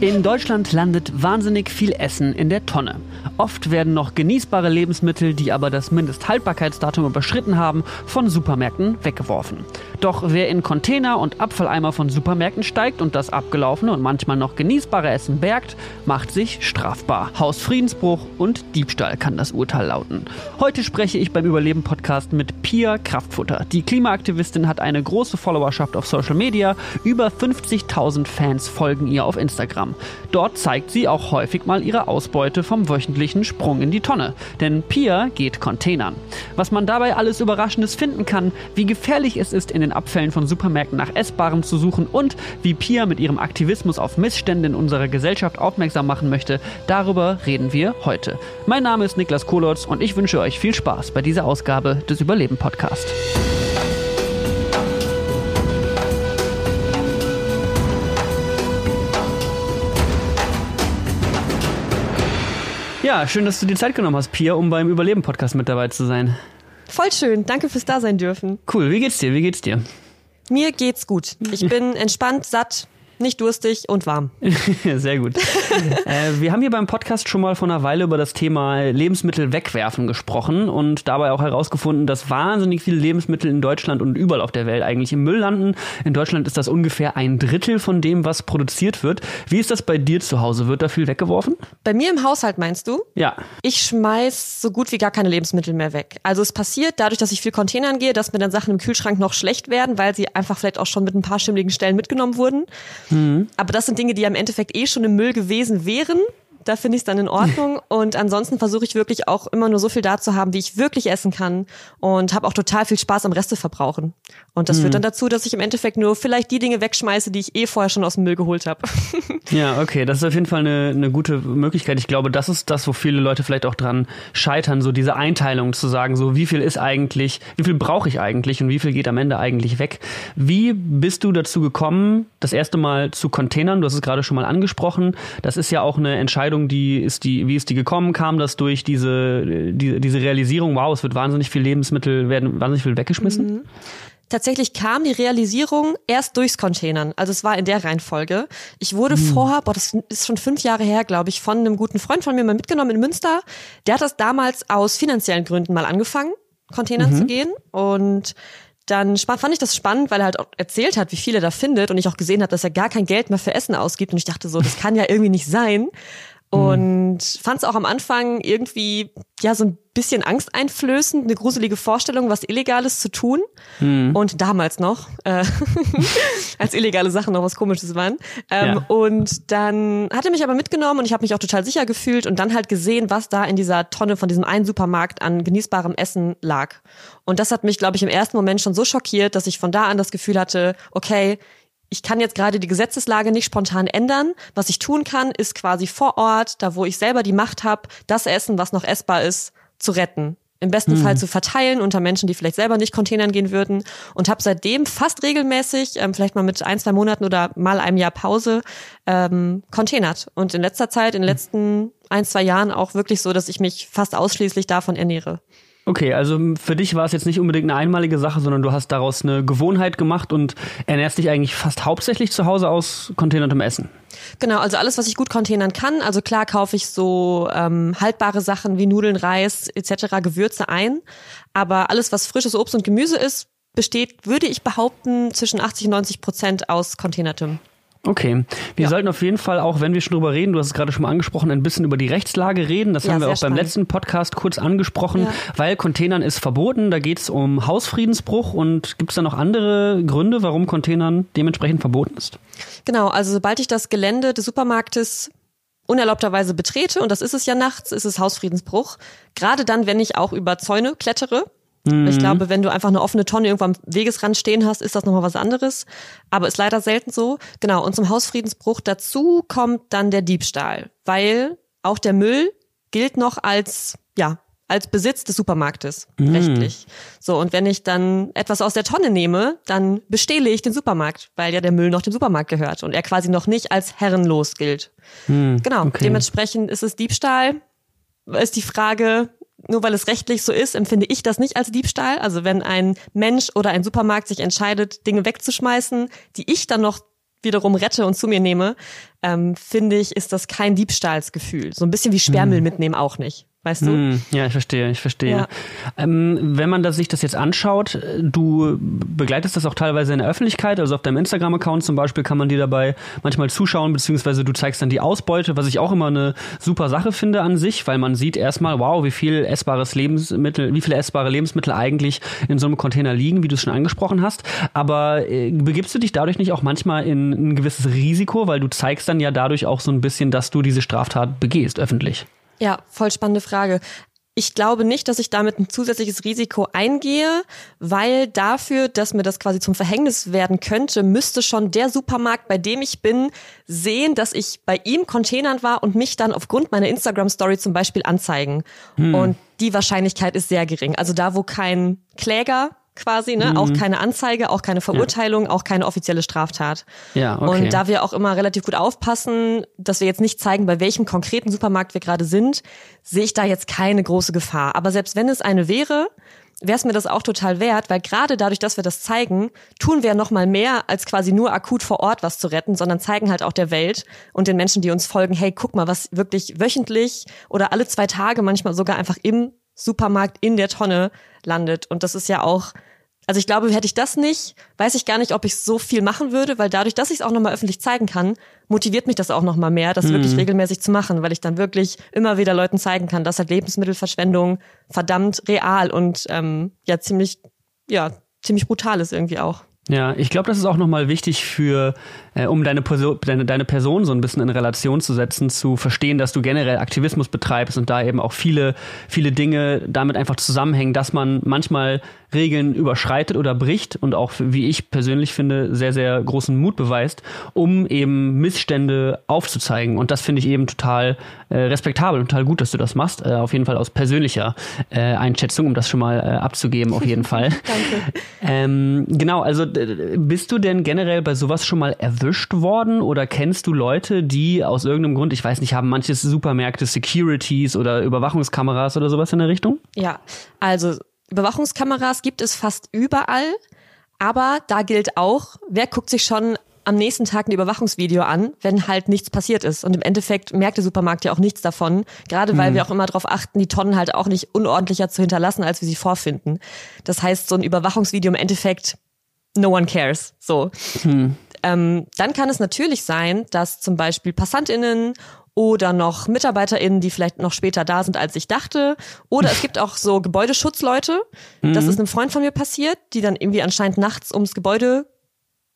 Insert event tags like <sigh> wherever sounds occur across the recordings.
In Deutschland landet wahnsinnig viel Essen in der Tonne. Oft werden noch genießbare Lebensmittel, die aber das Mindesthaltbarkeitsdatum überschritten haben, von Supermärkten weggeworfen. Doch wer in Container und Abfalleimer von Supermärkten steigt und das abgelaufene und manchmal noch genießbare Essen bergt, macht sich strafbar. Hausfriedensbruch und Diebstahl kann das Urteil lauten. Heute spreche ich beim Überleben-Podcast mit Pia Kraftfutter. Die Klimaaktivistin hat eine große Followerschaft auf Social Media. Über 50.000 Fans folgen ihr auf Instagram. Dort zeigt sie auch häufig mal ihre Ausbeute vom wöchentlichen möglichen Sprung in die Tonne. Denn Pia geht Containern. Was man dabei alles Überraschendes finden kann, wie gefährlich es ist, in den Abfällen von Supermärkten nach Essbarem zu suchen und wie Pia mit ihrem Aktivismus auf Missstände in unserer Gesellschaft aufmerksam machen möchte, darüber reden wir heute. Mein Name ist Niklas Kolotz und ich wünsche euch viel Spaß bei dieser Ausgabe des Überleben Podcast. Ja, schön, dass du dir Zeit genommen hast, Pia, um beim Überleben-Podcast mit dabei zu sein. Voll schön. Danke fürs Dasein dürfen. Cool. Wie geht's dir? Wie geht's dir? Mir geht's gut. Ich bin entspannt, satt, nicht durstig und warm. <laughs> Sehr gut. <laughs> äh, wir haben hier beim Podcast schon mal vor einer Weile über das Thema Lebensmittel wegwerfen gesprochen und dabei auch herausgefunden, dass wahnsinnig viele Lebensmittel in Deutschland und überall auf der Welt eigentlich im Müll landen. In Deutschland ist das ungefähr ein Drittel von dem, was produziert wird. Wie ist das bei dir zu Hause? Wird da viel weggeworfen? Bei mir im Haushalt meinst du? Ja. Ich schmeiß so gut wie gar keine Lebensmittel mehr weg. Also es passiert dadurch, dass ich viel Containern gehe, dass mir dann Sachen im Kühlschrank noch schlecht werden, weil sie einfach vielleicht auch schon mit ein paar schimmligen Stellen mitgenommen wurden. Mhm. Aber das sind Dinge, die ja im Endeffekt eh schon im Müll gewesen wären. Da finde ich es dann in Ordnung. <laughs> Und ansonsten versuche ich wirklich auch immer nur so viel da zu haben, wie ich wirklich essen kann. Und habe auch total viel Spaß am Reste verbrauchen. Und das mhm. führt dann dazu, dass ich im Endeffekt nur vielleicht die Dinge wegschmeiße, die ich eh vorher schon aus dem Müll geholt habe. <laughs> ja, okay. Das ist auf jeden Fall eine, eine gute Möglichkeit. Ich glaube, das ist das, wo viele Leute vielleicht auch dran scheitern, so diese Einteilung zu sagen, so wie viel ist eigentlich, wie viel brauche ich eigentlich und wie viel geht am Ende eigentlich weg. Wie bist du dazu gekommen, das erste Mal zu Containern? Du hast es gerade schon mal angesprochen. Das ist ja auch eine Entscheidung, Entscheidung, die ist die, wie ist die gekommen? Kam das durch diese, die, diese Realisierung, wow, es wird wahnsinnig viel Lebensmittel, werden wahnsinnig viel weggeschmissen? Mhm. Tatsächlich kam die Realisierung erst durchs Containern. Also es war in der Reihenfolge. Ich wurde mhm. vorher, boah, das ist schon fünf Jahre her, glaube ich, von einem guten Freund von mir mal mitgenommen in Münster. Der hat das damals aus finanziellen Gründen mal angefangen, Containern mhm. zu gehen. Und dann fand ich das spannend, weil er halt auch erzählt hat, wie viel er da findet und ich auch gesehen habe, dass er gar kein Geld mehr für Essen ausgibt und ich dachte so, das kann ja irgendwie nicht sein. Mhm. Und fand es auch am Anfang irgendwie ja so ein bisschen angsteinflößend, eine gruselige Vorstellung, was Illegales zu tun. Mhm. Und damals noch, äh, <laughs> als illegale Sachen noch was Komisches waren. Ähm, ja. Und dann hat er mich aber mitgenommen und ich habe mich auch total sicher gefühlt und dann halt gesehen, was da in dieser Tonne von diesem einen Supermarkt an genießbarem Essen lag. Und das hat mich, glaube ich, im ersten Moment schon so schockiert, dass ich von da an das Gefühl hatte, okay, ich kann jetzt gerade die Gesetzeslage nicht spontan ändern. Was ich tun kann, ist quasi vor Ort, da wo ich selber die Macht habe, das Essen, was noch essbar ist, zu retten. Im besten mhm. Fall zu verteilen unter Menschen, die vielleicht selber nicht Containern gehen würden. Und habe seitdem fast regelmäßig, ähm, vielleicht mal mit ein, zwei Monaten oder mal einem Jahr Pause, ähm, containert. Und in letzter Zeit, in den letzten ein, zwei Jahren auch wirklich so, dass ich mich fast ausschließlich davon ernähre. Okay, also für dich war es jetzt nicht unbedingt eine einmalige Sache, sondern du hast daraus eine Gewohnheit gemacht und ernährst dich eigentlich fast hauptsächlich zu Hause aus containertem Essen. Genau, also alles, was ich gut containern kann. Also klar kaufe ich so ähm, haltbare Sachen wie Nudeln, Reis etc., Gewürze ein. Aber alles, was frisches Obst und Gemüse ist, besteht, würde ich behaupten, zwischen 80 und 90 Prozent aus containertem. Okay. Wir ja. sollten auf jeden Fall auch, wenn wir schon drüber reden, du hast es gerade schon mal angesprochen, ein bisschen über die Rechtslage reden. Das ja, haben wir auch spannend. beim letzten Podcast kurz angesprochen, ja. weil Containern ist verboten. Da geht es um Hausfriedensbruch. Und gibt es da noch andere Gründe, warum Containern dementsprechend verboten ist? Genau, also sobald ich das Gelände des Supermarktes unerlaubterweise betrete, und das ist es ja nachts, ist es Hausfriedensbruch. Gerade dann, wenn ich auch über Zäune klettere, Mhm. Ich glaube, wenn du einfach eine offene Tonne irgendwo am Wegesrand stehen hast, ist das nochmal was anderes. Aber ist leider selten so. Genau. Und zum Hausfriedensbruch dazu kommt dann der Diebstahl, weil auch der Müll gilt noch als, ja, als Besitz des Supermarktes, mhm. rechtlich. So, und wenn ich dann etwas aus der Tonne nehme, dann bestehle ich den Supermarkt, weil ja der Müll noch dem Supermarkt gehört und er quasi noch nicht als herrenlos gilt. Mhm. Genau, okay. dementsprechend ist es Diebstahl. Ist die Frage, nur weil es rechtlich so ist, empfinde ich das nicht als Diebstahl. Also wenn ein Mensch oder ein Supermarkt sich entscheidet, Dinge wegzuschmeißen, die ich dann noch wiederum rette und zu mir nehme, ähm, finde ich, ist das kein Diebstahlsgefühl. So ein bisschen wie Sperrmüll hm. mitnehmen auch nicht. Weißt du? Mm, ja, ich verstehe, ich verstehe. Ja. Ähm, wenn man das, sich das jetzt anschaut, du begleitest das auch teilweise in der Öffentlichkeit, also auf deinem Instagram-Account zum Beispiel kann man dir dabei manchmal zuschauen, beziehungsweise du zeigst dann die Ausbeute, was ich auch immer eine super Sache finde an sich, weil man sieht erstmal, wow, wie viel essbares Lebensmittel, wie viele essbare Lebensmittel eigentlich in so einem Container liegen, wie du es schon angesprochen hast. Aber äh, begibst du dich dadurch nicht auch manchmal in ein gewisses Risiko, weil du zeigst dann ja dadurch auch so ein bisschen, dass du diese Straftat begehst, öffentlich? Ja, voll spannende Frage. Ich glaube nicht, dass ich damit ein zusätzliches Risiko eingehe, weil dafür, dass mir das quasi zum Verhängnis werden könnte, müsste schon der Supermarkt, bei dem ich bin, sehen, dass ich bei ihm Containern war und mich dann aufgrund meiner Instagram-Story zum Beispiel anzeigen. Hm. Und die Wahrscheinlichkeit ist sehr gering. Also da, wo kein Kläger quasi, ne? Mhm. Auch keine Anzeige, auch keine Verurteilung, ja. auch keine offizielle Straftat. Ja, okay. Und da wir auch immer relativ gut aufpassen, dass wir jetzt nicht zeigen, bei welchem konkreten Supermarkt wir gerade sind, sehe ich da jetzt keine große Gefahr. Aber selbst wenn es eine wäre, wäre es mir das auch total wert, weil gerade dadurch, dass wir das zeigen, tun wir noch mal mehr, als quasi nur akut vor Ort was zu retten, sondern zeigen halt auch der Welt und den Menschen, die uns folgen, hey, guck mal, was wirklich wöchentlich oder alle zwei Tage manchmal sogar einfach im Supermarkt in der Tonne landet. Und das ist ja auch, also ich glaube, hätte ich das nicht, weiß ich gar nicht, ob ich so viel machen würde, weil dadurch, dass ich es auch nochmal öffentlich zeigen kann, motiviert mich das auch nochmal mehr, das mhm. wirklich regelmäßig zu machen, weil ich dann wirklich immer wieder Leuten zeigen kann, dass halt Lebensmittelverschwendung verdammt real und ähm, ja ziemlich, ja, ziemlich brutal ist irgendwie auch. Ja, ich glaube, das ist auch nochmal wichtig für, äh, um deine, deine, deine Person so ein bisschen in Relation zu setzen, zu verstehen, dass du generell Aktivismus betreibst und da eben auch viele, viele Dinge damit einfach zusammenhängen, dass man manchmal Regeln überschreitet oder bricht und auch, wie ich persönlich finde, sehr, sehr großen Mut beweist, um eben Missstände aufzuzeigen. Und das finde ich eben total äh, respektabel und total gut, dass du das machst. Äh, auf jeden Fall aus persönlicher äh, Einschätzung, um das schon mal äh, abzugeben, auf jeden <laughs> Fall. Danke. Ähm, genau, also bist du denn generell bei sowas schon mal erwischt worden oder kennst du Leute, die aus irgendeinem Grund, ich weiß nicht, haben manches Supermärkte Securities oder Überwachungskameras oder sowas in der Richtung? Ja, also Überwachungskameras gibt es fast überall, aber da gilt auch, wer guckt sich schon am nächsten Tag ein Überwachungsvideo an, wenn halt nichts passiert ist. Und im Endeffekt merkt der Supermarkt ja auch nichts davon, gerade weil mhm. wir auch immer darauf achten, die Tonnen halt auch nicht unordentlicher zu hinterlassen, als wir sie vorfinden. Das heißt, so ein Überwachungsvideo im Endeffekt, no one cares. So. Mhm. Ähm, dann kann es natürlich sein, dass zum Beispiel PassantInnen oder noch MitarbeiterInnen, die vielleicht noch später da sind, als ich dachte. Oder es gibt auch so Gebäudeschutzleute. Das mhm. ist einem Freund von mir passiert, die dann irgendwie anscheinend nachts ums Gebäude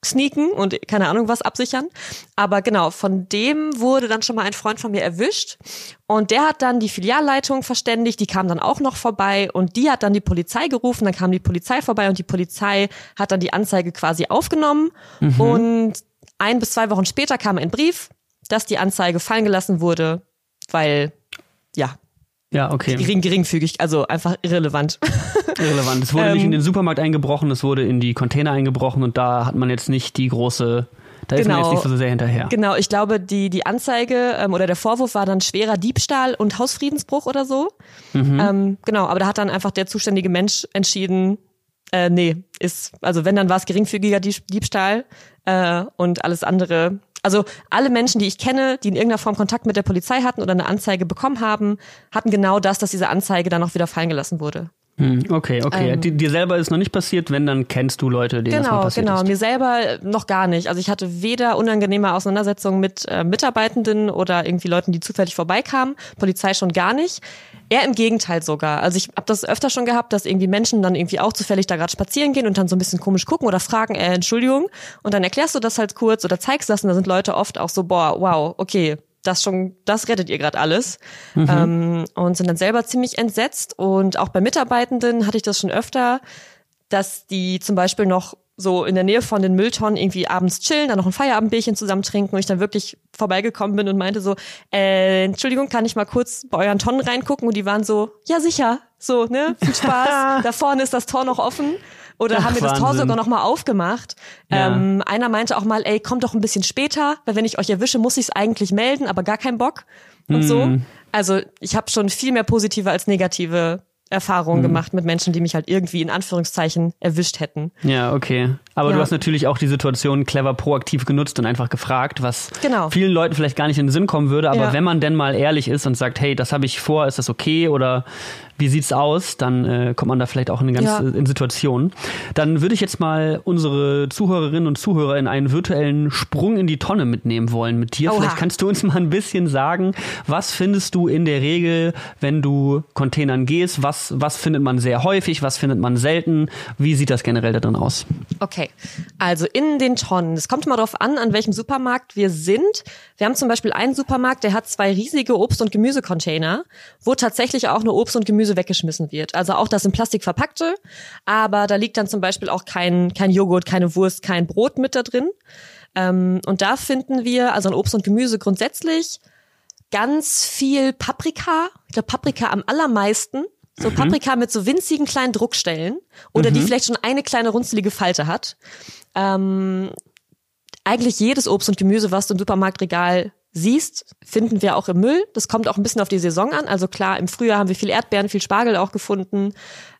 sneaken und keine Ahnung was absichern. Aber genau, von dem wurde dann schon mal ein Freund von mir erwischt und der hat dann die Filialleitung verständigt, die kam dann auch noch vorbei und die hat dann die Polizei gerufen, dann kam die Polizei vorbei und die Polizei hat dann die Anzeige quasi aufgenommen mhm. und ein bis zwei Wochen später kam ein Brief, dass die Anzeige fallen gelassen wurde, weil, ja. Ja, okay. Gering, geringfügig, also einfach irrelevant. <laughs> Irrelevant. Es wurde ähm, nicht in den Supermarkt eingebrochen, es wurde in die Container eingebrochen und da hat man jetzt nicht die große da ist man jetzt nicht so sehr hinterher. Genau, ich glaube, die, die Anzeige ähm, oder der Vorwurf war dann schwerer Diebstahl und Hausfriedensbruch oder so. Mhm. Ähm, genau, aber da hat dann einfach der zuständige Mensch entschieden, äh, nee, ist, also wenn, dann war es geringfügiger Diebstahl äh, und alles andere also alle Menschen, die ich kenne, die in irgendeiner Form Kontakt mit der Polizei hatten oder eine Anzeige bekommen haben, hatten genau das, dass diese Anzeige dann auch wieder fallen gelassen wurde. Hm, okay, okay. Ähm, dir selber ist noch nicht passiert, wenn, dann kennst du Leute, denen genau, das mal passiert genau. Genau, mir selber noch gar nicht. Also ich hatte weder unangenehme Auseinandersetzungen mit äh, Mitarbeitenden oder irgendwie Leuten, die zufällig vorbeikamen. Polizei schon gar nicht. Eher im Gegenteil sogar. Also ich habe das öfter schon gehabt, dass irgendwie Menschen dann irgendwie auch zufällig da gerade spazieren gehen und dann so ein bisschen komisch gucken oder fragen, äh, Entschuldigung. Und dann erklärst du das halt kurz oder zeigst das und da sind Leute oft auch so, boah, wow, okay, das schon, das rettet ihr gerade alles. Mhm. Ähm, und sind dann selber ziemlich entsetzt. Und auch bei Mitarbeitenden hatte ich das schon öfter, dass die zum Beispiel noch so in der Nähe von den Mülltonnen irgendwie abends chillen, dann noch ein Feierabendbierchen zusammen trinken und ich dann wirklich vorbeigekommen bin und meinte so, äh, Entschuldigung, kann ich mal kurz bei euren Tonnen reingucken? Und die waren so, ja sicher, so, ne, viel Spaß, <laughs> da vorne ist das Tor noch offen. Oder Ach, haben wir das Tor sogar noch mal aufgemacht. Ja. Ähm, einer meinte auch mal, ey, kommt doch ein bisschen später, weil wenn ich euch erwische, muss ich es eigentlich melden, aber gar keinen Bock und mm. so. Also ich habe schon viel mehr positive als negative Erfahrungen mhm. gemacht mit Menschen, die mich halt irgendwie in Anführungszeichen erwischt hätten. Ja, okay. Aber ja. du hast natürlich auch die Situation clever proaktiv genutzt und einfach gefragt, was genau. vielen Leuten vielleicht gar nicht in den Sinn kommen würde. Aber ja. wenn man denn mal ehrlich ist und sagt, hey, das habe ich vor, ist das okay? Oder wie sieht's aus, dann äh, kommt man da vielleicht auch in eine ganz ja. in Situationen. Dann würde ich jetzt mal unsere Zuhörerinnen und Zuhörer in einen virtuellen Sprung in die Tonne mitnehmen wollen mit dir. Oha. Vielleicht kannst du uns mal ein bisschen sagen, was findest du in der Regel, wenn du Containern gehst? Was, was findet man sehr häufig? Was findet man selten? Wie sieht das generell da drin aus? Okay, also in den Tonnen. Es kommt mal darauf an, an welchem Supermarkt wir sind. Wir haben zum Beispiel einen Supermarkt, der hat zwei riesige Obst- und Gemüsecontainer, wo tatsächlich auch nur Obst und Gemüse weggeschmissen wird. Also auch das in Plastik verpackte, aber da liegt dann zum Beispiel auch kein, kein Joghurt, keine Wurst, kein Brot mit da drin. Ähm, und da finden wir, also an Obst und Gemüse grundsätzlich, ganz viel Paprika. Ich glaube, Paprika am allermeisten. So mhm. Paprika mit so winzigen kleinen Druckstellen oder mhm. die vielleicht schon eine kleine runzelige Falte hat. Ähm, eigentlich jedes Obst und Gemüse, was du im Supermarktregal siehst, finden wir auch im Müll. Das kommt auch ein bisschen auf die Saison an. Also klar, im Frühjahr haben wir viel Erdbeeren, viel Spargel auch gefunden.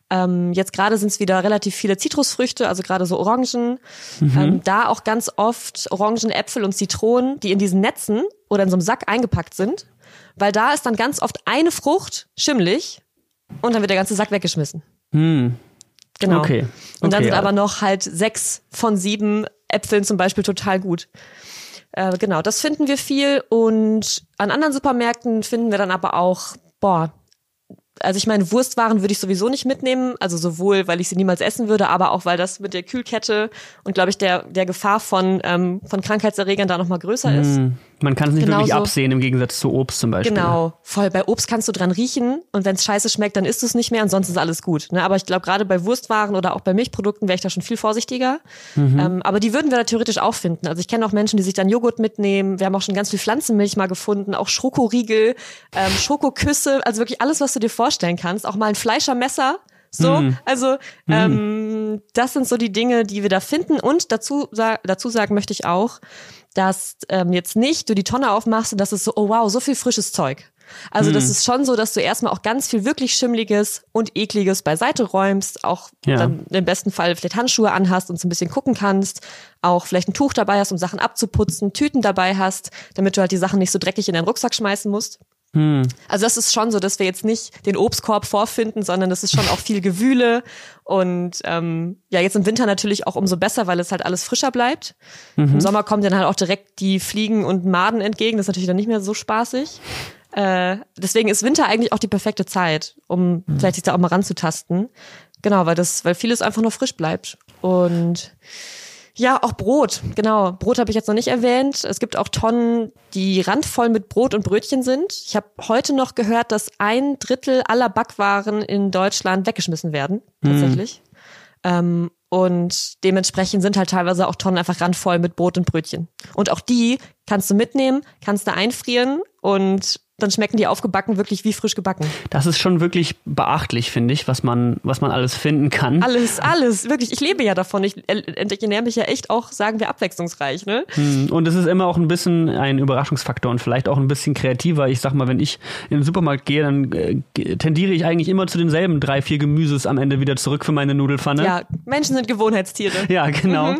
Ähm, jetzt gerade sind es wieder relativ viele Zitrusfrüchte, also gerade so Orangen. Mhm. Ähm, da auch ganz oft Orangen, Äpfel und Zitronen, die in diesen Netzen oder in so einem Sack eingepackt sind. Weil da ist dann ganz oft eine Frucht schimmelig und dann wird der ganze Sack weggeschmissen. Mhm. Genau. Okay. okay. Und dann sind ja. aber noch halt sechs von sieben Äpfeln zum Beispiel total gut. Äh, genau, das finden wir viel und an anderen Supermärkten finden wir dann aber auch, boah, also ich meine, Wurstwaren würde ich sowieso nicht mitnehmen, also sowohl, weil ich sie niemals essen würde, aber auch, weil das mit der Kühlkette und glaube ich der der Gefahr von ähm, von Krankheitserregern da noch mal größer ist. Man kann es nicht Genauso, wirklich absehen im Gegensatz zu Obst zum Beispiel. Genau, voll. Bei Obst kannst du dran riechen und wenn es scheiße schmeckt, dann isst du es nicht mehr, ansonsten ist alles gut. Ne? Aber ich glaube, gerade bei Wurstwaren oder auch bei Milchprodukten wäre ich da schon viel vorsichtiger. Mhm. Ähm, aber die würden wir da theoretisch auch finden. Also ich kenne auch Menschen, die sich dann Joghurt mitnehmen. Wir haben auch schon ganz viel Pflanzenmilch mal gefunden, auch Schokoriegel, ähm, Schokoküsse, also wirklich alles, was du dir vorstellen kannst. Auch mal ein Fleischermesser. So, mm. also mm. ähm, das sind so die Dinge, die wir da finden. Und dazu, dazu sagen möchte ich auch, dass ähm, jetzt nicht du die Tonne aufmachst und das ist so, oh wow, so viel frisches Zeug. Also hm. das ist schon so, dass du erstmal auch ganz viel wirklich Schimmliges und Ekliges beiseite räumst, auch ja. dann im besten Fall vielleicht Handschuhe anhast und so ein bisschen gucken kannst, auch vielleicht ein Tuch dabei hast, um Sachen abzuputzen, Tüten dabei hast, damit du halt die Sachen nicht so dreckig in deinen Rucksack schmeißen musst. Hm. Also das ist schon so, dass wir jetzt nicht den Obstkorb vorfinden, sondern das ist schon auch viel Gewühle und ähm, ja, jetzt im Winter natürlich auch umso besser, weil es halt alles frischer bleibt. Mhm. Im Sommer kommen dann halt auch direkt die Fliegen und Maden entgegen, das ist natürlich dann nicht mehr so spaßig. Äh, deswegen ist Winter eigentlich auch die perfekte Zeit, um mhm. vielleicht sich da auch mal ranzutasten. Genau, weil das, weil vieles einfach noch frisch bleibt. Und ja, auch Brot, genau. Brot habe ich jetzt noch nicht erwähnt. Es gibt auch Tonnen, die randvoll mit Brot und Brötchen sind. Ich habe heute noch gehört, dass ein Drittel aller Backwaren in Deutschland weggeschmissen werden, tatsächlich. Mhm. Ähm, und dementsprechend sind halt teilweise auch Tonnen einfach randvoll mit Brot und Brötchen. Und auch die kannst du mitnehmen, kannst du einfrieren und dann schmecken die aufgebacken wirklich wie frisch gebacken. Das ist schon wirklich beachtlich, finde ich, was man, was man alles finden kann. Alles, alles, wirklich. Ich lebe ja davon. Ich ernähre mich ja echt auch, sagen wir, abwechslungsreich. Ne? Hm, und es ist immer auch ein bisschen ein Überraschungsfaktor und vielleicht auch ein bisschen kreativer. Ich sag mal, wenn ich in den Supermarkt gehe, dann äh, tendiere ich eigentlich immer zu denselben drei, vier Gemüses am Ende wieder zurück für meine Nudelfanne. Ja, Menschen sind Gewohnheitstiere. <laughs> Ja, genau. Mhm.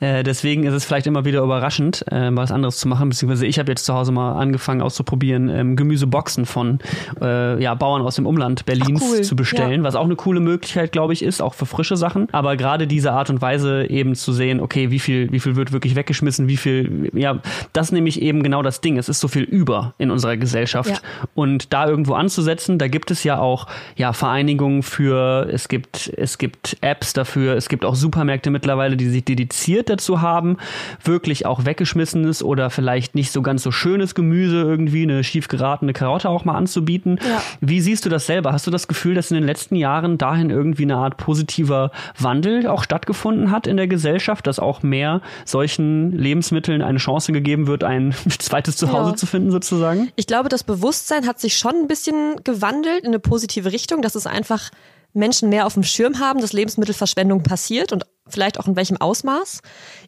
Äh, deswegen ist es vielleicht immer wieder überraschend, äh, was anderes zu machen. Beziehungsweise ich habe jetzt zu Hause mal angefangen auszuprobieren, ähm, Gemüseboxen von äh, ja, Bauern aus dem Umland Berlins cool. zu bestellen, ja. was auch eine coole Möglichkeit, glaube ich, ist, auch für frische Sachen. Aber gerade diese Art und Weise eben zu sehen, okay, wie viel, wie viel wird wirklich weggeschmissen, wie viel, ja, das ist nämlich eben genau das Ding. Es ist so viel über in unserer Gesellschaft. Ja. Und da irgendwo anzusetzen, da gibt es ja auch ja, Vereinigungen für, es gibt, es gibt Apps dafür, es gibt auch Supermärkte mittlerweile, die sich dediziert dazu haben, wirklich auch weggeschmissenes oder vielleicht nicht so ganz so schönes Gemüse irgendwie, eine schief geratene Karotte auch mal anzubieten. Ja. Wie siehst du das selber? Hast du das Gefühl, dass in den letzten Jahren dahin irgendwie eine Art positiver Wandel auch stattgefunden hat in der Gesellschaft, dass auch mehr solchen Lebensmitteln eine Chance gegeben wird, ein <laughs> zweites Zuhause ja. zu finden sozusagen? Ich glaube, das Bewusstsein hat sich schon ein bisschen gewandelt in eine positive Richtung, dass es einfach Menschen mehr auf dem Schirm haben, dass Lebensmittelverschwendung passiert und vielleicht auch in welchem Ausmaß.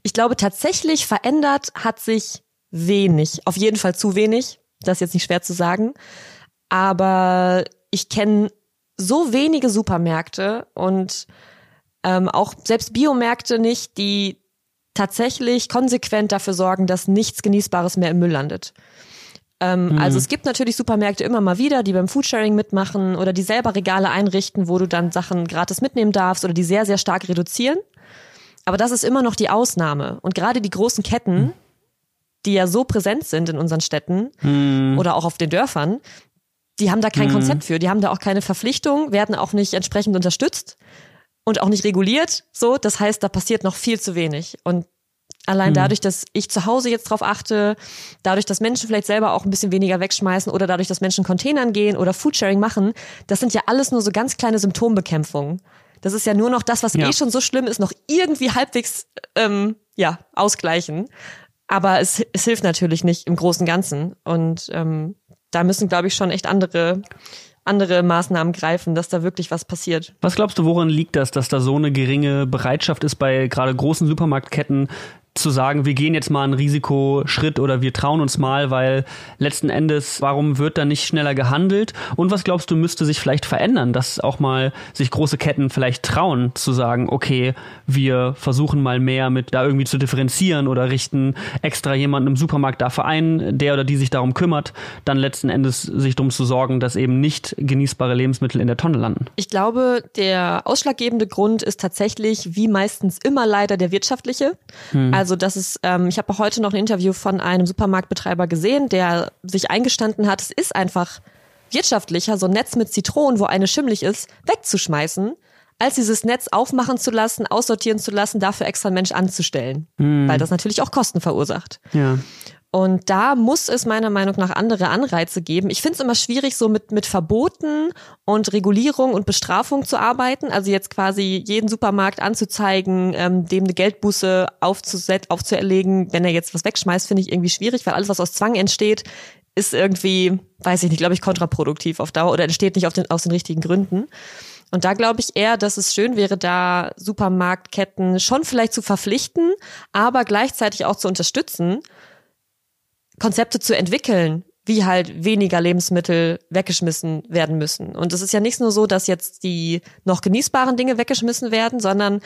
Ich glaube, tatsächlich verändert hat sich wenig, auf jeden Fall zu wenig das ist jetzt nicht schwer zu sagen. Aber ich kenne so wenige Supermärkte und ähm, auch selbst Biomärkte nicht, die tatsächlich konsequent dafür sorgen, dass nichts Genießbares mehr im Müll landet. Ähm, mhm. Also es gibt natürlich Supermärkte immer mal wieder, die beim Foodsharing mitmachen oder die selber Regale einrichten, wo du dann Sachen gratis mitnehmen darfst oder die sehr, sehr stark reduzieren. Aber das ist immer noch die Ausnahme. Und gerade die großen Ketten, die ja so präsent sind in unseren Städten mhm. oder auch auf den Dörfern, die haben da kein mhm. Konzept für. Die haben da auch keine Verpflichtung, werden auch nicht entsprechend unterstützt und auch nicht reguliert. So, das heißt, da passiert noch viel zu wenig. Und allein mhm. dadurch, dass ich zu Hause jetzt drauf achte, dadurch, dass Menschen vielleicht selber auch ein bisschen weniger wegschmeißen oder dadurch, dass Menschen Containern gehen oder Foodsharing machen, das sind ja alles nur so ganz kleine Symptombekämpfungen. Das ist ja nur noch das, was ja. eh schon so schlimm ist, noch irgendwie halbwegs ähm, ja ausgleichen. Aber es, es hilft natürlich nicht im großen Ganzen. Und ähm, da müssen, glaube ich, schon echt andere andere Maßnahmen greifen, dass da wirklich was passiert. Was glaubst du, woran liegt das, dass da so eine geringe Bereitschaft ist bei gerade großen Supermarktketten, zu sagen, wir gehen jetzt mal einen Risikoschritt oder wir trauen uns mal, weil letzten Endes, warum wird da nicht schneller gehandelt? Und was glaubst du, müsste sich vielleicht verändern, dass auch mal sich große Ketten vielleicht trauen zu sagen, okay, wir versuchen mal mehr mit da irgendwie zu differenzieren oder richten extra jemanden im Supermarkt dafür ein, der oder die sich darum kümmert, dann letzten Endes sich darum zu sorgen, dass eben nicht genießbare Lebensmittel in der Tonne landen? Ich glaube, der ausschlaggebende Grund ist tatsächlich, wie meistens immer leider, der wirtschaftliche. Hm. Also also das ist, ähm, ich habe heute noch ein Interview von einem Supermarktbetreiber gesehen, der sich eingestanden hat, es ist einfach wirtschaftlicher, so ein Netz mit Zitronen, wo eine schimmlig ist, wegzuschmeißen, als dieses Netz aufmachen zu lassen, aussortieren zu lassen, dafür extra einen Mensch anzustellen. Mhm. Weil das natürlich auch Kosten verursacht. Ja. Und da muss es meiner Meinung nach andere Anreize geben. Ich finde es immer schwierig, so mit, mit Verboten und Regulierung und Bestrafung zu arbeiten. Also jetzt quasi jeden Supermarkt anzuzeigen, ähm, dem eine Geldbuße aufzuset aufzuerlegen, wenn er jetzt was wegschmeißt, finde ich irgendwie schwierig, weil alles, was aus Zwang entsteht, ist irgendwie, weiß ich nicht, glaube ich, kontraproduktiv auf Dauer oder entsteht nicht auf den, aus den richtigen Gründen. Und da glaube ich eher, dass es schön wäre, da Supermarktketten schon vielleicht zu verpflichten, aber gleichzeitig auch zu unterstützen Konzepte zu entwickeln, wie halt weniger Lebensmittel weggeschmissen werden müssen. Und es ist ja nicht nur so, dass jetzt die noch genießbaren Dinge weggeschmissen werden, sondern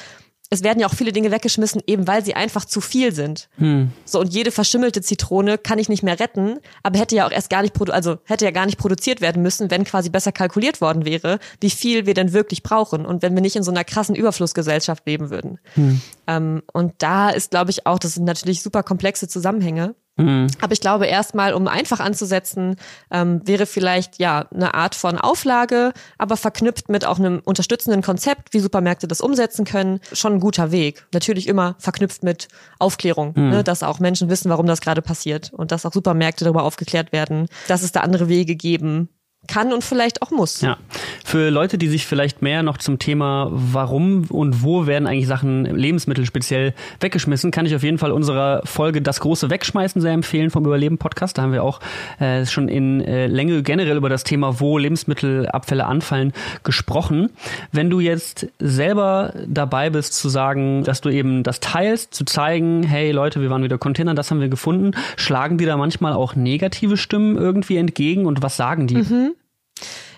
es werden ja auch viele Dinge weggeschmissen, eben weil sie einfach zu viel sind. Hm. So und jede verschimmelte Zitrone kann ich nicht mehr retten, aber hätte ja auch erst gar nicht produ also hätte ja gar nicht produziert werden müssen, wenn quasi besser kalkuliert worden wäre, wie viel wir denn wirklich brauchen und wenn wir nicht in so einer krassen Überflussgesellschaft leben würden. Hm. Ähm, und da ist, glaube ich, auch, das sind natürlich super komplexe Zusammenhänge. Mhm. Aber ich glaube, erstmal, um einfach anzusetzen, ähm, wäre vielleicht ja eine Art von Auflage, aber verknüpft mit auch einem unterstützenden Konzept, wie Supermärkte das umsetzen können, schon ein guter Weg. Natürlich immer verknüpft mit Aufklärung, mhm. ne, dass auch Menschen wissen, warum das gerade passiert und dass auch Supermärkte darüber aufgeklärt werden, dass es da andere Wege geben, kann und vielleicht auch muss. Ja. Für Leute, die sich vielleicht mehr noch zum Thema, warum und wo werden eigentlich Sachen, Lebensmittel speziell weggeschmissen, kann ich auf jeden Fall unserer Folge Das große Wegschmeißen sehr empfehlen vom Überleben Podcast. Da haben wir auch äh, schon in äh, Länge generell über das Thema, wo Lebensmittelabfälle anfallen, gesprochen. Wenn du jetzt selber dabei bist zu sagen, dass du eben das teilst, zu zeigen, hey Leute, wir waren wieder Container, das haben wir gefunden, schlagen dir da manchmal auch negative Stimmen irgendwie entgegen und was sagen die? Mhm.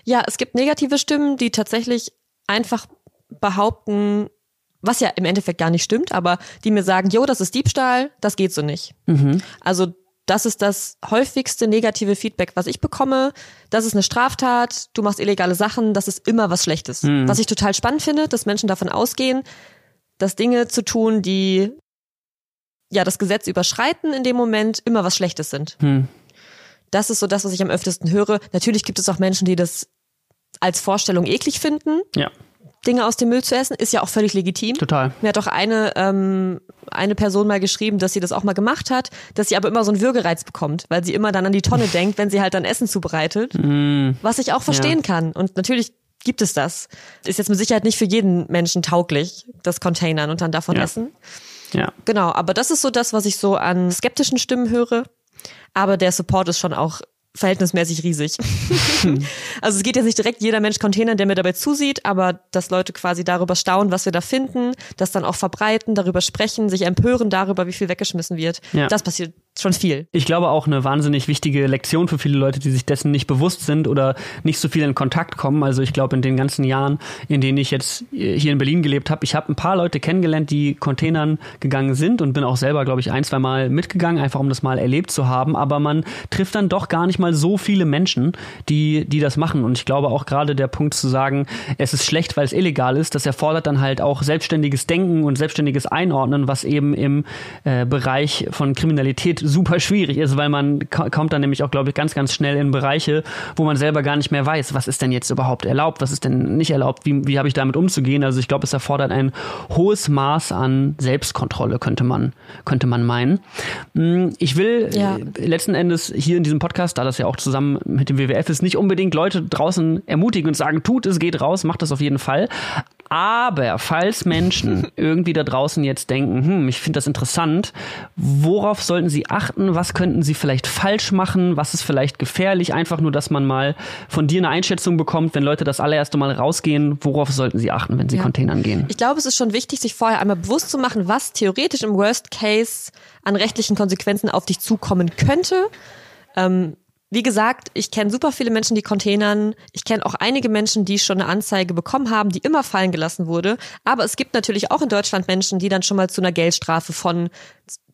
Ja, es gibt negative Stimmen, die tatsächlich einfach behaupten, was ja im Endeffekt gar nicht stimmt, aber die mir sagen, jo, das ist Diebstahl, das geht so nicht. Mhm. Also das ist das häufigste negative Feedback, was ich bekomme. Das ist eine Straftat, du machst illegale Sachen, das ist immer was Schlechtes. Mhm. Was ich total spannend finde, dass Menschen davon ausgehen, dass Dinge zu tun, die ja das Gesetz überschreiten in dem Moment, immer was Schlechtes sind. Mhm. Das ist so das, was ich am öftesten höre. Natürlich gibt es auch Menschen, die das als Vorstellung eklig finden. Ja. Dinge aus dem Müll zu essen, ist ja auch völlig legitim. Total. Mir hat auch eine, ähm, eine Person mal geschrieben, dass sie das auch mal gemacht hat, dass sie aber immer so einen Würgereiz bekommt, weil sie immer dann an die Tonne denkt, wenn sie halt dann Essen zubereitet. Mm. Was ich auch verstehen ja. kann. Und natürlich gibt es das. Ist jetzt mit Sicherheit nicht für jeden Menschen tauglich, das Containern und dann davon ja. essen. Ja. Genau, aber das ist so das, was ich so an skeptischen Stimmen höre aber der Support ist schon auch verhältnismäßig riesig. <laughs> also es geht jetzt nicht direkt jeder Mensch Container, der mir dabei zusieht, aber dass Leute quasi darüber staunen, was wir da finden, das dann auch verbreiten, darüber sprechen, sich empören darüber, wie viel weggeschmissen wird. Ja. Das passiert schon viel. Ich glaube auch eine wahnsinnig wichtige Lektion für viele Leute, die sich dessen nicht bewusst sind oder nicht so viel in Kontakt kommen. Also ich glaube, in den ganzen Jahren, in denen ich jetzt hier in Berlin gelebt habe, ich habe ein paar Leute kennengelernt, die Containern gegangen sind und bin auch selber, glaube ich, ein, zwei Mal mitgegangen, einfach um das mal erlebt zu haben. Aber man trifft dann doch gar nicht mal so viele Menschen, die, die das machen. Und ich glaube auch gerade der Punkt zu sagen, es ist schlecht, weil es illegal ist, das erfordert dann halt auch selbstständiges Denken und selbstständiges Einordnen, was eben im äh, Bereich von Kriminalität super schwierig ist, weil man kommt dann nämlich auch, glaube ich, ganz, ganz schnell in Bereiche, wo man selber gar nicht mehr weiß, was ist denn jetzt überhaupt erlaubt, was ist denn nicht erlaubt, wie, wie habe ich damit umzugehen. Also ich glaube, es erfordert ein hohes Maß an Selbstkontrolle, könnte man, könnte man meinen. Hm, ich will ja. Äh, letzten Endes hier in diesem Podcast, da das ja auch zusammen mit dem WWF ist, nicht unbedingt Leute draußen ermutigen und sagen, tut es, geht raus, macht das auf jeden Fall. Aber falls Menschen <laughs> irgendwie da draußen jetzt denken, hm, ich finde das interessant, worauf sollten sie achten? Was könnten sie vielleicht falsch machen? Was ist vielleicht gefährlich? Einfach nur, dass man mal von dir eine Einschätzung bekommt, wenn Leute das allererste Mal rausgehen, worauf sollten sie achten, wenn sie ja. Containern gehen? Ich glaube, es ist schon wichtig, sich vorher einmal bewusst zu machen, was theoretisch im Worst Case an rechtlichen Konsequenzen auf dich zukommen könnte. Ähm, wie gesagt, ich kenne super viele Menschen, die Containern. Ich kenne auch einige Menschen, die schon eine Anzeige bekommen haben, die immer fallen gelassen wurde. Aber es gibt natürlich auch in Deutschland Menschen, die dann schon mal zu einer Geldstrafe von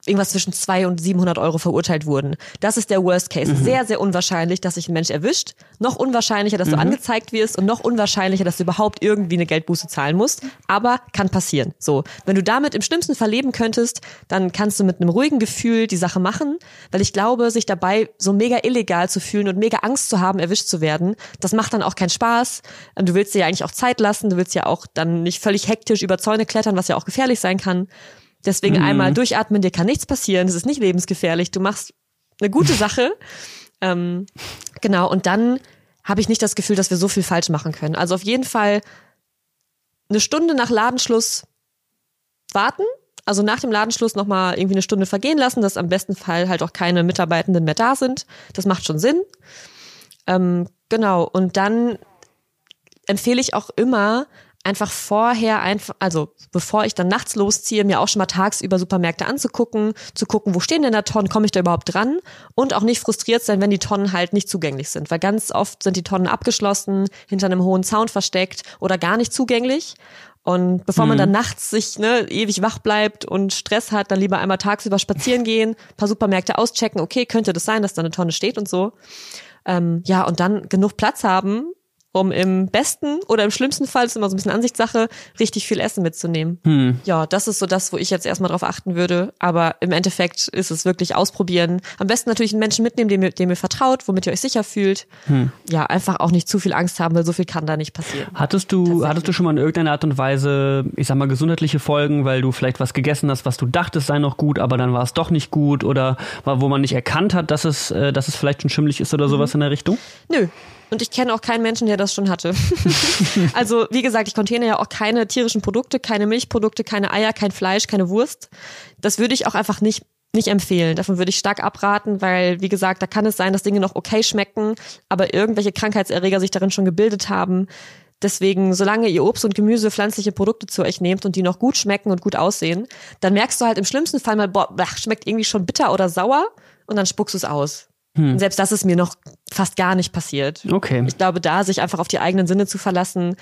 irgendwas zwischen 200 und 700 Euro verurteilt wurden. Das ist der Worst Case. Mhm. Sehr, sehr unwahrscheinlich, dass sich ein Mensch erwischt. Noch unwahrscheinlicher, dass mhm. du angezeigt wirst und noch unwahrscheinlicher, dass du überhaupt irgendwie eine Geldbuße zahlen musst. Aber kann passieren. So. Wenn du damit im schlimmsten Fall leben könntest, dann kannst du mit einem ruhigen Gefühl die Sache machen, weil ich glaube, sich dabei so mega illegal zu fühlen und mega Angst zu haben, erwischt zu werden, das macht dann auch keinen Spaß. Du willst dir ja eigentlich auch Zeit lassen. Du willst ja auch dann nicht völlig hektisch über Zäune klettern, was ja auch gefährlich sein kann. Deswegen mhm. einmal durchatmen, dir kann nichts passieren, es ist nicht lebensgefährlich, du machst eine gute Sache. <laughs> ähm, genau, und dann habe ich nicht das Gefühl, dass wir so viel falsch machen können. Also auf jeden Fall eine Stunde nach Ladenschluss warten, also nach dem Ladenschluss nochmal irgendwie eine Stunde vergehen lassen, dass am besten Fall halt auch keine Mitarbeitenden mehr da sind. Das macht schon Sinn. Ähm, genau, und dann empfehle ich auch immer, einfach vorher einfach, also bevor ich dann nachts losziehe, mir auch schon mal tagsüber Supermärkte anzugucken, zu gucken, wo stehen denn da Tonnen, komme ich da überhaupt dran und auch nicht frustriert sein, wenn die Tonnen halt nicht zugänglich sind, weil ganz oft sind die Tonnen abgeschlossen, hinter einem hohen Zaun versteckt oder gar nicht zugänglich. Und bevor man mhm. dann nachts sich ne, ewig wach bleibt und Stress hat, dann lieber einmal tagsüber spazieren gehen, paar Supermärkte auschecken, okay, könnte das sein, dass da eine Tonne steht und so. Ähm, ja, und dann genug Platz haben, um im besten oder im schlimmsten Fall, ist immer so ein bisschen Ansichtssache, richtig viel Essen mitzunehmen. Hm. Ja, das ist so das, wo ich jetzt erstmal drauf achten würde. Aber im Endeffekt ist es wirklich ausprobieren. Am besten natürlich einen Menschen mitnehmen, dem ihr, dem ihr vertraut, womit ihr euch sicher fühlt. Hm. Ja, einfach auch nicht zu viel Angst haben, weil so viel kann da nicht passieren. Hattest du, hattest du schon mal in irgendeiner Art und Weise, ich sag mal, gesundheitliche Folgen, weil du vielleicht was gegessen hast, was du dachtest sei noch gut, aber dann war es doch nicht gut oder wo man nicht erkannt hat, dass es, äh, dass es vielleicht schon schimmelig ist oder sowas mhm. in der Richtung? Nö, und ich kenne auch keinen Menschen, der das schon hatte. <laughs> also, wie gesagt, ich containe ja auch keine tierischen Produkte, keine Milchprodukte, keine Eier, kein Fleisch, keine Wurst. Das würde ich auch einfach nicht nicht empfehlen. Davon würde ich stark abraten, weil, wie gesagt, da kann es sein, dass Dinge noch okay schmecken, aber irgendwelche Krankheitserreger sich darin schon gebildet haben. Deswegen, solange ihr Obst und Gemüse, pflanzliche Produkte zu euch nehmt und die noch gut schmecken und gut aussehen, dann merkst du halt im schlimmsten Fall mal, boah, schmeckt irgendwie schon bitter oder sauer und dann spuckst du es aus. Hm. Selbst das ist mir noch fast gar nicht passiert. Okay. Ich glaube, da sich einfach auf die eigenen Sinne zu verlassen,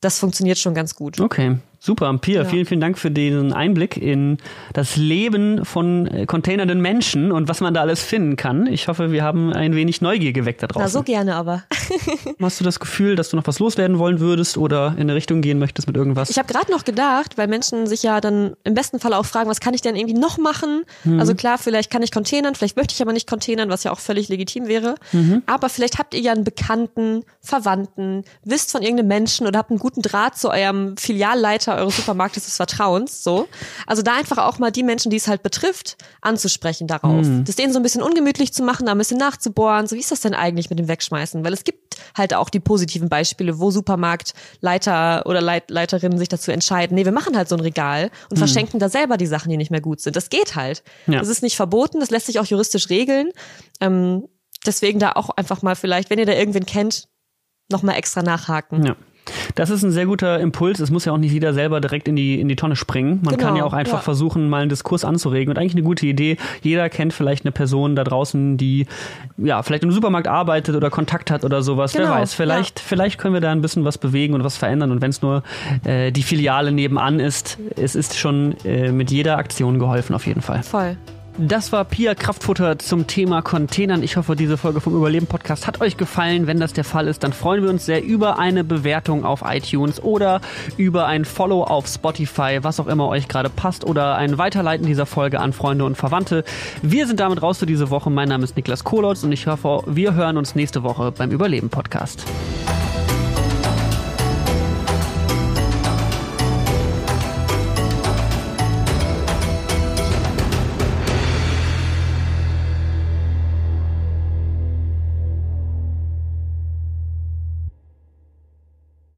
das funktioniert schon ganz gut. Okay. Super, Pia, ja. vielen, vielen Dank für den Einblick in das Leben von äh, containernden Menschen und was man da alles finden kann. Ich hoffe, wir haben ein wenig Neugier geweckt da draußen. Na, so gerne aber. <laughs> Hast du das Gefühl, dass du noch was loswerden wollen würdest oder in eine Richtung gehen möchtest mit irgendwas? Ich habe gerade noch gedacht, weil Menschen sich ja dann im besten Fall auch fragen, was kann ich denn irgendwie noch machen? Mhm. Also klar, vielleicht kann ich containern, vielleicht möchte ich aber nicht containern, was ja auch völlig legitim wäre. Mhm. Aber vielleicht habt ihr ja einen Bekannten, Verwandten, wisst von irgendeinem Menschen oder habt einen guten Draht zu eurem Filialleiter Anbieter eures Supermarktes des Vertrauens, so. Also da einfach auch mal die Menschen, die es halt betrifft, anzusprechen darauf. Mhm. Das denen so ein bisschen ungemütlich zu machen, da ein bisschen nachzubohren. So, wie ist das denn eigentlich mit dem Wegschmeißen? Weil es gibt halt auch die positiven Beispiele, wo Supermarktleiter oder Leit Leiterinnen sich dazu entscheiden, nee, wir machen halt so ein Regal und mhm. verschenken da selber die Sachen, die nicht mehr gut sind. Das geht halt. Ja. Das ist nicht verboten, das lässt sich auch juristisch regeln. Ähm, deswegen da auch einfach mal vielleicht, wenn ihr da irgendwen kennt, nochmal extra nachhaken. Ja. Das ist ein sehr guter Impuls. Es muss ja auch nicht jeder selber direkt in die, in die Tonne springen. Man Genau, kann ja auch einfach ja. versuchen, mal einen Diskurs anzuregen. Und eigentlich eine gute Idee. Jeder kennt vielleicht eine Person da draußen, die ja vielleicht im Supermarkt arbeitet oder Kontakt hat oder sowas. Wer Genau, weiß, vielleicht, vielleicht können wir da ein bisschen was bewegen und was verändern. Und wenn es nur äh, die Filiale nebenan ist, es ist schon äh, mit jeder Aktion geholfen auf jeden Fall. Voll. Das war Pia Kraftfutter zum Thema Containern. Ich hoffe, diese Folge vom Überleben Podcast hat euch gefallen. Wenn das der Fall ist, dann freuen wir uns sehr über eine Bewertung auf iTunes oder über ein Follow auf Spotify, was auch immer euch gerade passt, oder ein Weiterleiten dieser Folge an Freunde und Verwandte. Wir sind damit raus für diese Woche. Mein Name ist Niklas Kolotz und ich hoffe, wir hören uns nächste Woche beim Überleben Podcast.